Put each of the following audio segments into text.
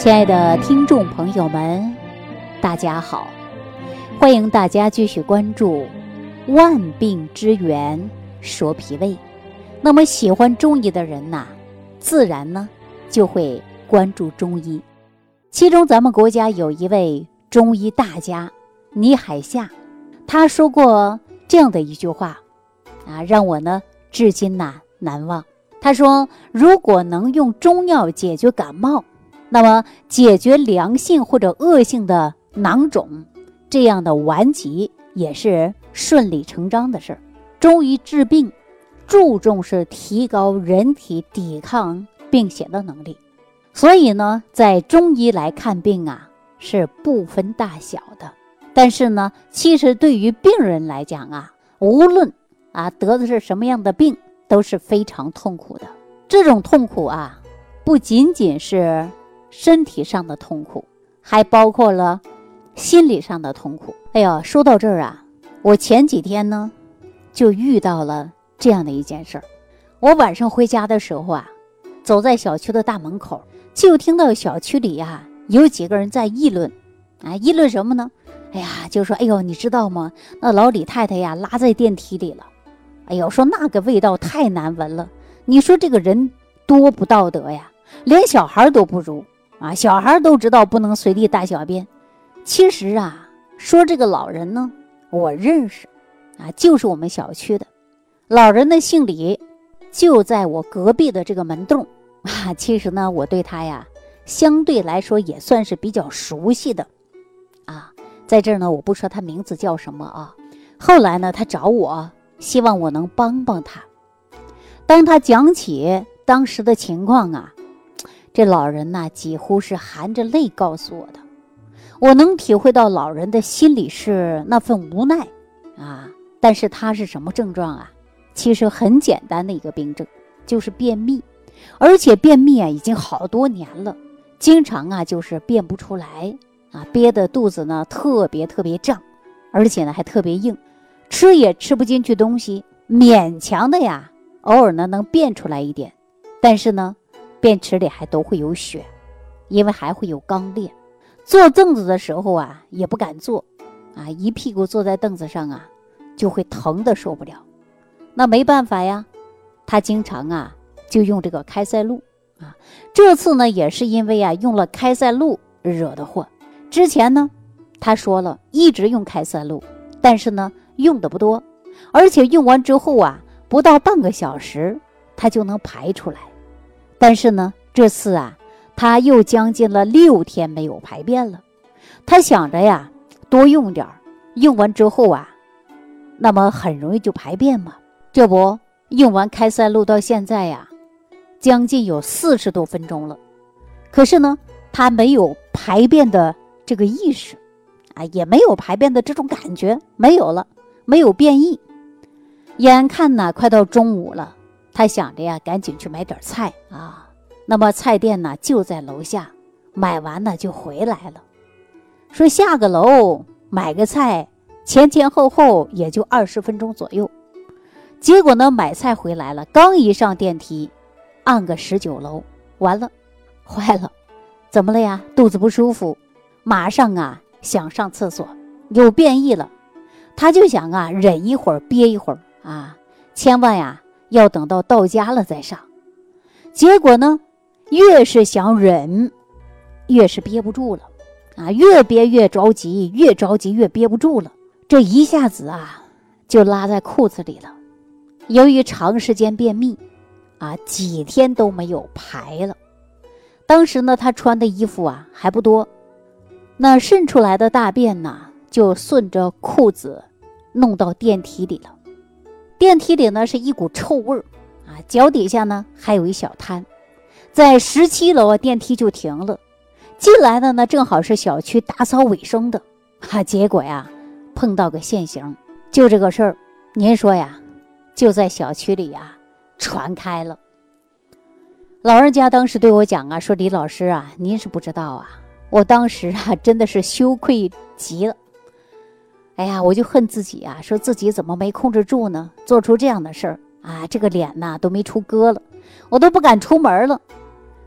亲爱的听众朋友们，大家好！欢迎大家继续关注《万病之源说脾胃》。那么，喜欢中医的人呐，自然呢就会关注中医。其中，咱们国家有一位中医大家倪海厦，他说过这样的一句话，啊，让我呢至今呐难忘。他说：“如果能用中药解决感冒。”那么，解决良性或者恶性的囊肿，这样的顽疾也是顺理成章的事儿。中医治病，注重是提高人体抵抗病邪的能力，所以呢，在中医来看病啊，是不分大小的。但是呢，其实对于病人来讲啊，无论啊得的是什么样的病，都是非常痛苦的。这种痛苦啊，不仅仅是。身体上的痛苦，还包括了心理上的痛苦。哎呦，说到这儿啊，我前几天呢，就遇到了这样的一件事儿。我晚上回家的时候啊，走在小区的大门口，就听到小区里呀有几个人在议论，啊，议论什么呢？哎呀，就说，哎呦，你知道吗？那老李太太呀拉在电梯里了。哎呦，说那个味道太难闻了。你说这个人多不道德呀，连小孩都不如。啊，小孩都知道不能随地大小便。其实啊，说这个老人呢，我认识，啊，就是我们小区的老人的姓李，就在我隔壁的这个门洞。啊，其实呢，我对他呀，相对来说也算是比较熟悉的。啊，在这儿呢，我不说他名字叫什么啊。后来呢，他找我，希望我能帮帮他。当他讲起当时的情况啊。这老人呐，几乎是含着泪告诉我的，我能体会到老人的心里是那份无奈啊。但是他是什么症状啊？其实很简单的一个病症，就是便秘，而且便秘啊已经好多年了，经常啊就是便不出来啊，憋的肚子呢特别特别胀，而且呢还特别硬，吃也吃不进去东西，勉强的呀，偶尔呢能便出来一点，但是呢。便池里还都会有血，因为还会有肛裂。坐凳子的时候啊，也不敢坐，啊，一屁股坐在凳子上啊，就会疼的受不了。那没办法呀，他经常啊就用这个开塞露啊。这次呢也是因为啊用了开塞露惹的祸。之前呢他说了一直用开塞露，但是呢用的不多，而且用完之后啊不到半个小时他就能排出来。但是呢，这次啊，他又将近了六天没有排便了。他想着呀，多用点儿，用完之后啊，那么很容易就排便嘛。这不，用完开塞露到现在呀，将近有四十多分钟了。可是呢，他没有排便的这个意识，啊，也没有排便的这种感觉，没有了，没有便意。眼看呢，快到中午了。他想着呀，赶紧去买点菜啊。那么菜店呢就在楼下，买完呢就回来了。说下个楼买个菜，前前后后也就二十分钟左右。结果呢买菜回来了，刚一上电梯，按个十九楼，完了，坏了，怎么了呀？肚子不舒服，马上啊想上厕所，有便意了，他就想啊忍一会儿，憋一会儿啊，千万呀。要等到到家了再上，结果呢，越是想忍，越是憋不住了，啊，越憋越着急，越着急越憋不住了，这一下子啊，就拉在裤子里了。由于长时间便秘，啊，几天都没有排了。当时呢，他穿的衣服啊还不多，那渗出来的大便呢，就顺着裤子弄到电梯里了。电梯里呢是一股臭味儿，啊，脚底下呢还有一小滩，在十七楼啊电梯就停了，进来的呢正好是小区打扫卫生的，哈，结果呀碰到个现行，就这个事儿，您说呀，就在小区里呀传开了。老人家当时对我讲啊，说李老师啊，您是不知道啊，我当时啊真的是羞愧极了。哎呀，我就恨自己啊，说自己怎么没控制住呢？做出这样的事儿啊，这个脸呐都没出疙了，我都不敢出门了。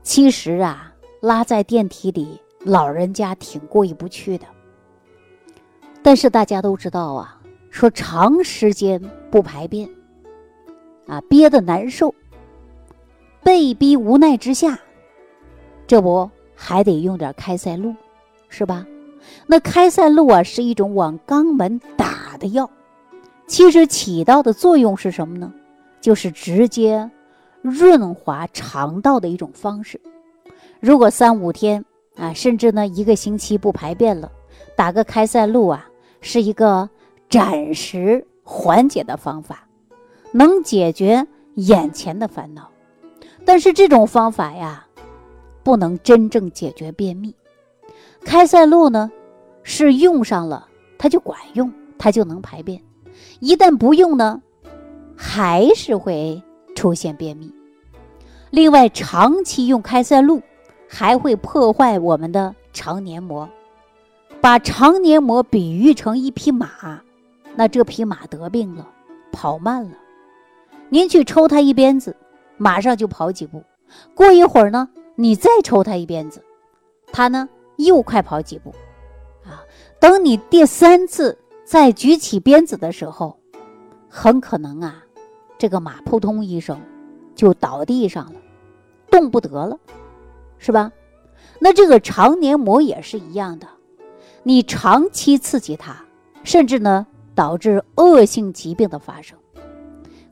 其实啊，拉在电梯里，老人家挺过意不去的。但是大家都知道啊，说长时间不排便，啊憋得难受，被逼无奈之下，这不还得用点开塞露，是吧？那开塞露啊是一种往肛门打的药，其实起到的作用是什么呢？就是直接润滑肠道的一种方式。如果三五天啊，甚至呢一个星期不排便了，打个开塞露啊，是一个暂时缓解的方法，能解决眼前的烦恼。但是这种方法呀，不能真正解决便秘。开塞露呢，是用上了它就管用，它就能排便；一旦不用呢，还是会出现便秘。另外，长期用开塞露。还会破坏我们的肠黏膜，把肠黏膜比喻成一匹马，那这匹马得病了，跑慢了，您去抽它一鞭子，马上就跑几步，过一会儿呢，你再抽它一鞭子，它呢又快跑几步，啊，等你第三次再举起鞭子的时候，很可能啊，这个马扑通一声就倒地上了，动不得了。是吧？那这个肠黏膜也是一样的，你长期刺激它，甚至呢导致恶性疾病的发生。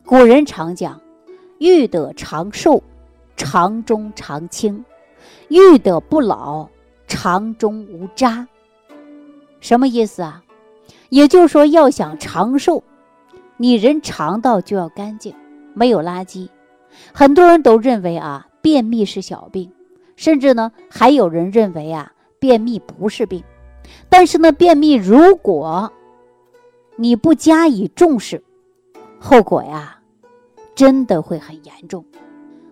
古人常讲：“欲得长寿，肠中常清；欲得不老，肠中无渣。”什么意思啊？也就是说，要想长寿，你人肠道就要干净，没有垃圾。很多人都认为啊，便秘是小病。甚至呢，还有人认为啊，便秘不是病，但是呢，便秘如果你不加以重视，后果呀，真的会很严重。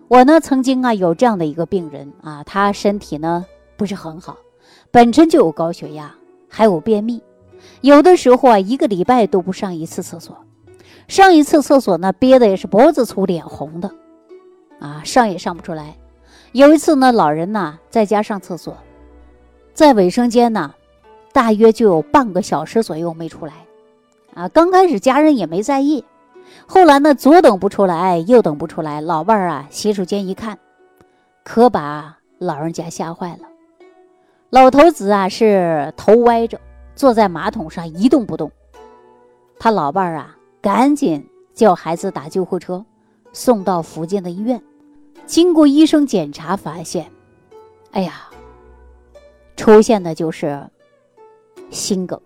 我呢，曾经啊有这样的一个病人啊，他身体呢不是很好，本身就有高血压，还有便秘，有的时候啊，一个礼拜都不上一次厕所，上一次厕所呢，憋的也是脖子粗、脸红的，啊，上也上不出来。有一次呢，老人呢在家上厕所，在卫生间呢，大约就有半个小时左右没出来，啊，刚开始家人也没在意，后来呢左等不出来，右等不出来，老伴儿啊洗手间一看，可把老人家吓坏了。老头子啊是头歪着坐在马桶上一动不动，他老伴儿啊赶紧叫孩子打救护车，送到附近的医院。经过医生检查，发现，哎呀，出现的就是心梗。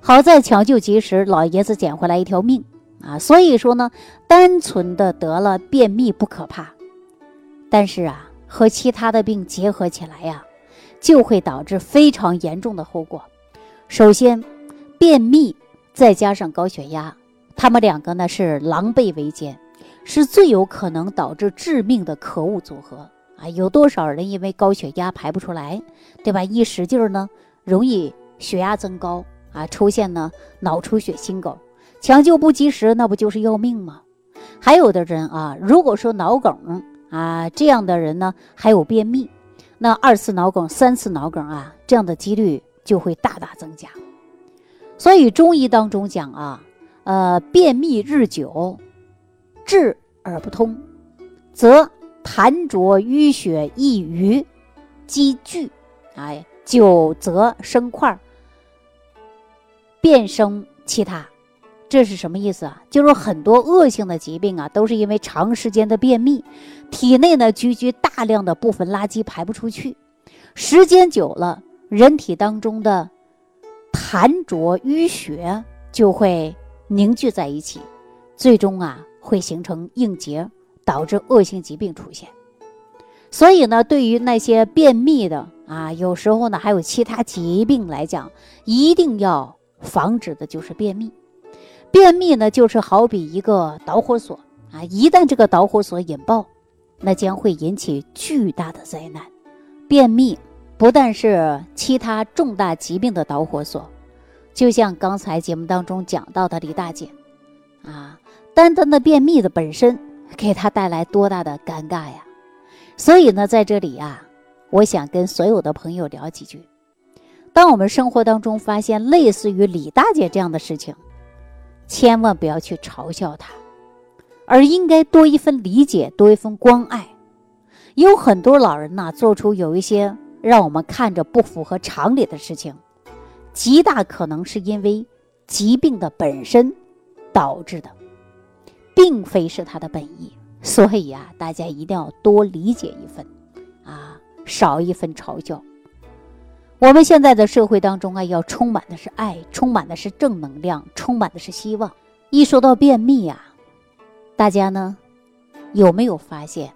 好在抢救及时，老爷子捡回来一条命啊！所以说呢，单纯的得了便秘不可怕，但是啊，和其他的病结合起来呀，就会导致非常严重的后果。首先，便秘再加上高血压，他们两个呢是狼狈为奸。是最有可能导致致命的可恶组合啊！有多少人因为高血压排不出来，对吧？一使劲儿呢，容易血压增高啊，出现呢脑出血、心梗，抢救不及时，那不就是要命吗？还有的人啊，如果说脑梗啊，这样的人呢还有便秘，那二次脑梗、三次脑梗啊，这样的几率就会大大增加。所以中医当中讲啊，呃，便秘日久。治而不通，则痰浊淤血易于积聚，哎，久则生块，变生其他。这是什么意思啊？就是很多恶性的疾病啊，都是因为长时间的便秘，体内呢积聚大量的部分垃圾排不出去，时间久了，人体当中的痰浊淤血就会凝聚在一起，最终啊。会形成硬结，导致恶性疾病出现。所以呢，对于那些便秘的啊，有时候呢还有其他疾病来讲，一定要防止的就是便秘。便秘呢，就是好比一个导火索啊，一旦这个导火索引爆，那将会引起巨大的灾难。便秘不但是其他重大疾病的导火索，就像刚才节目当中讲到的李大姐啊。单单的便秘的本身，给他带来多大的尴尬呀！所以呢，在这里呀，我想跟所有的朋友聊几句。当我们生活当中发现类似于李大姐这样的事情，千万不要去嘲笑他，而应该多一份理解，多一份关爱。有很多老人呐，做出有一些让我们看着不符合常理的事情，极大可能是因为疾病的本身导致的，并非是他的本意。所以啊，大家一定要多理解一份，啊，少一份嘲笑。我们现在的社会当中啊，要充满的是爱，充满的是正能量，充满的是希望。一说到便秘呀，大家呢有没有发现？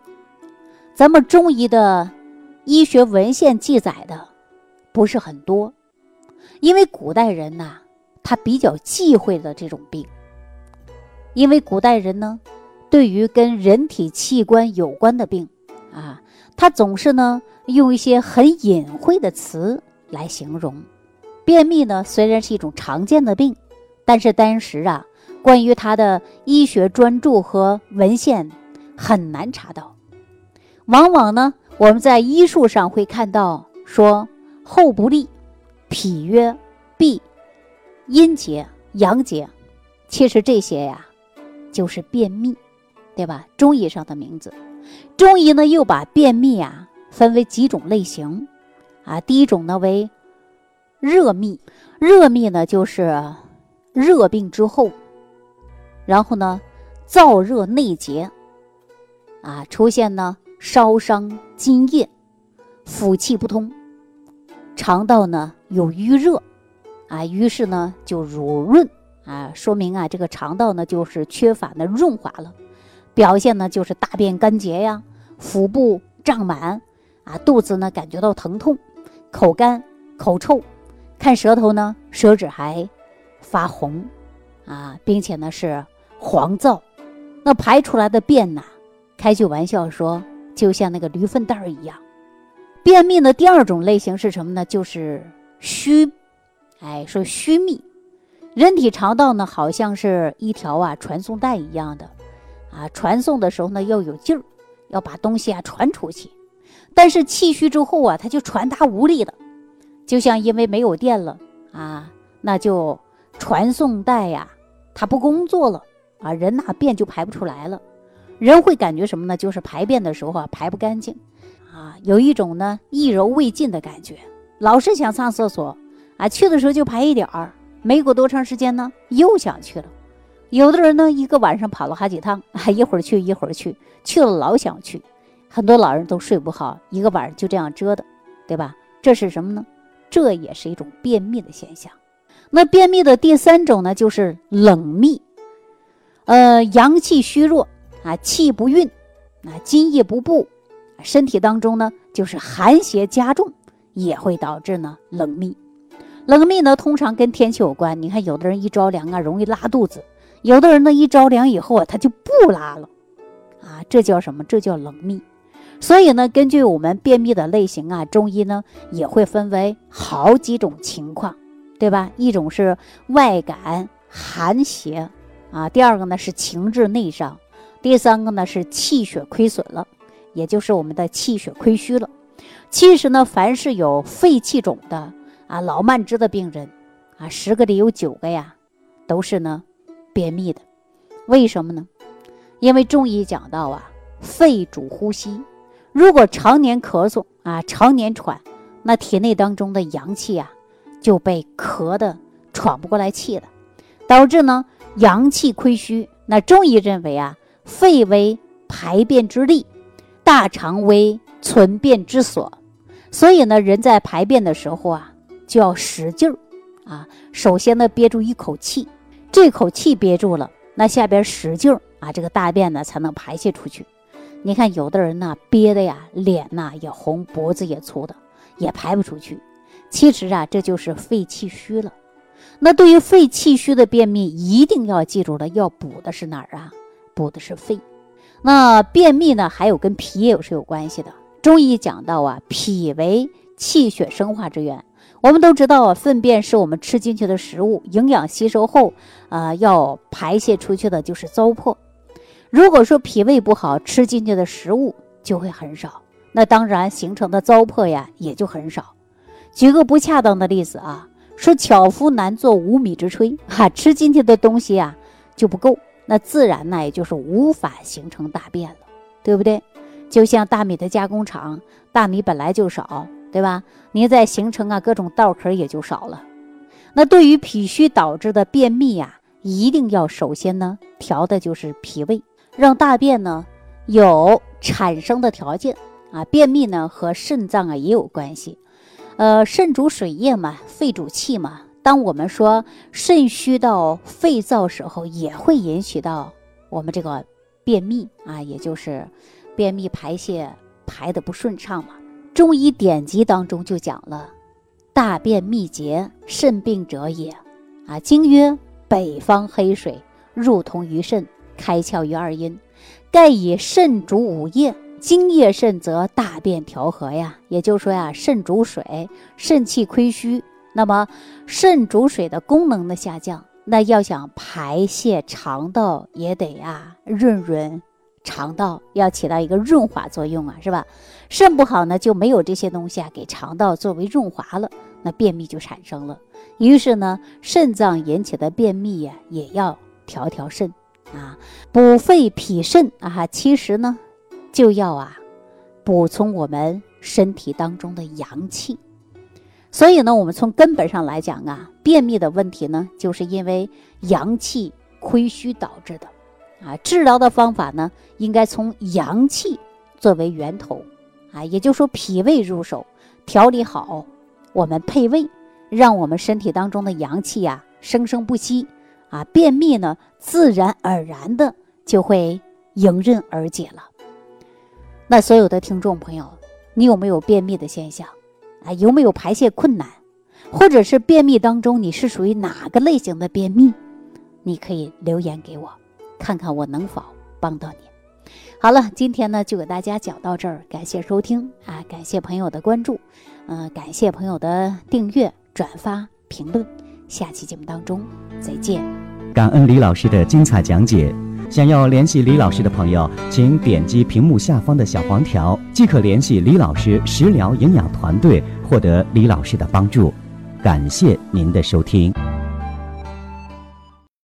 咱们中医的医学文献记载的不是很多，因为古代人呐，他比较忌讳的这种病。因为古代人呢，对于跟人体器官有关的病啊，他总是呢用一些很隐晦的词来形容。便秘呢虽然是一种常见的病，但是当时啊，关于他的医学专著和文献很难查到。往往呢，我们在医术上会看到说后不利，脾曰闭，阴结阳结，其实这些呀就是便秘，对吧？中医上的名字。中医呢又把便秘啊分为几种类型，啊，第一种呢为热秘，热秘呢就是热病之后，然后呢燥热内结，啊，出现呢。烧伤津液，腑气不通，肠道呢有淤热，啊，于是呢就乳润，啊，说明啊这个肠道呢就是缺乏的润滑了，表现呢就是大便干结呀，腹部胀满，啊，肚子呢感觉到疼痛，口干口臭，看舌头呢舌质还发红，啊，并且呢是黄燥，那排出来的便呐，开句玩笑说。就像那个驴粪蛋儿一样，便秘的第二种类型是什么呢？就是虚，哎，说虚秘。人体肠道呢，好像是一条啊传送带一样的，啊，传送的时候呢要有劲儿，要把东西啊传出去。但是气虚之后啊，它就传达无力了，就像因为没有电了啊，那就传送带呀，它不工作了啊，人那便就排不出来了。人会感觉什么呢？就是排便的时候啊，排不干净，啊，有一种呢意犹未尽的感觉，老是想上厕所，啊，去的时候就排一点儿，没过多长时间呢，又想去了。有的人呢，一个晚上跑了好几趟，啊一会儿去一会儿去，去了老想去，很多老人都睡不好，一个晚上就这样折腾，对吧？这是什么呢？这也是一种便秘的现象。那便秘的第三种呢，就是冷秘，呃，阳气虚弱。啊，气不运，啊，津液不布，身体当中呢就是寒邪加重，也会导致呢冷秘。冷秘呢通常跟天气有关。你看，有的人一着凉啊容易拉肚子，有的人呢一着凉以后啊他就不拉了，啊，这叫什么？这叫冷秘。所以呢，根据我们便秘的类型啊，中医呢也会分为好几种情况，对吧？一种是外感寒邪，啊，第二个呢是情志内伤。第三个呢是气血亏损了，也就是我们的气血亏虚了。其实呢，凡是有肺气肿的啊、老慢支的病人啊，十个里有九个呀，都是呢便秘的。为什么呢？因为中医讲到啊，肺主呼吸，如果常年咳嗽啊，常年喘，那体内当中的阳气啊就被咳的喘不过来气了，导致呢阳气亏虚。那中医认为啊。肺为排便之力，大肠为存便之所，所以呢，人在排便的时候啊，就要使劲儿啊。首先呢，憋住一口气，这口气憋住了，那下边使劲儿啊，这个大便呢才能排泄出去。你看，有的人呢，憋的呀，脸呐也红，脖子也粗的，也排不出去。其实啊，这就是肺气虚了。那对于肺气虚的便秘，一定要记住了，要补的是哪儿啊？补的是肺，那便秘呢？还有跟脾也是有关系的。中医讲到啊，脾为气血生化之源。我们都知道啊，粪便是我们吃进去的食物，营养吸收后啊，要排泄出去的就是糟粕。如果说脾胃不好，吃进去的食物就会很少，那当然形成的糟粕呀也就很少。举个不恰当的例子啊，说巧妇难做无米之炊，哈，吃进去的东西啊就不够，那自然呢也就是无法形成大便了，对不对？就像大米的加工厂，大米本来就少，对吧？你再形成啊各种稻壳也就少了。那对于脾虚导致的便秘呀，一定要首先呢调的就是脾胃，让大便呢有产生的条件啊。便秘呢和肾脏啊也有关系。呃，肾主水液嘛，肺主气嘛。当我们说肾虚到肺燥时候，也会引起到我们这个便秘啊，也就是便秘排泄排的不顺畅嘛。中医典籍当中就讲了，大便秘结，肾病者也。啊，经曰：北方黑水入通于肾，开窍于二阴，盖以肾主五液。津液肾则大便调和呀，也就是说呀，肾主水，肾气亏虚，那么肾主水的功能的下降，那要想排泄肠道也得呀润润肠道，要起到一个润滑作用啊，是吧？肾不好呢，就没有这些东西啊，给肠道作为润滑了，那便秘就产生了。于是呢，肾脏引起的便秘呀，也要调调肾啊，补肺脾肾啊，其实呢。就要啊，补充我们身体当中的阳气。所以呢，我们从根本上来讲啊，便秘的问题呢，就是因为阳气亏虚导致的。啊，治疗的方法呢，应该从阳气作为源头，啊，也就是说脾胃入手，调理好我们配位，让我们身体当中的阳气呀生生不息，啊，便秘呢自然而然的就会迎刃而解了。那所有的听众朋友，你有没有便秘的现象？啊，有没有排泄困难？或者是便秘当中你是属于哪个类型的便秘？你可以留言给我，看看我能否帮到你。好了，今天呢就给大家讲到这儿，感谢收听啊，感谢朋友的关注，嗯，感谢朋友的订阅、转发、评论。下期节目当中再见。感恩李老师的精彩讲解。想要联系李老师的朋友，请点击屏幕下方的小黄条，即可联系李老师食疗营养团队，获得李老师的帮助。感谢您的收听。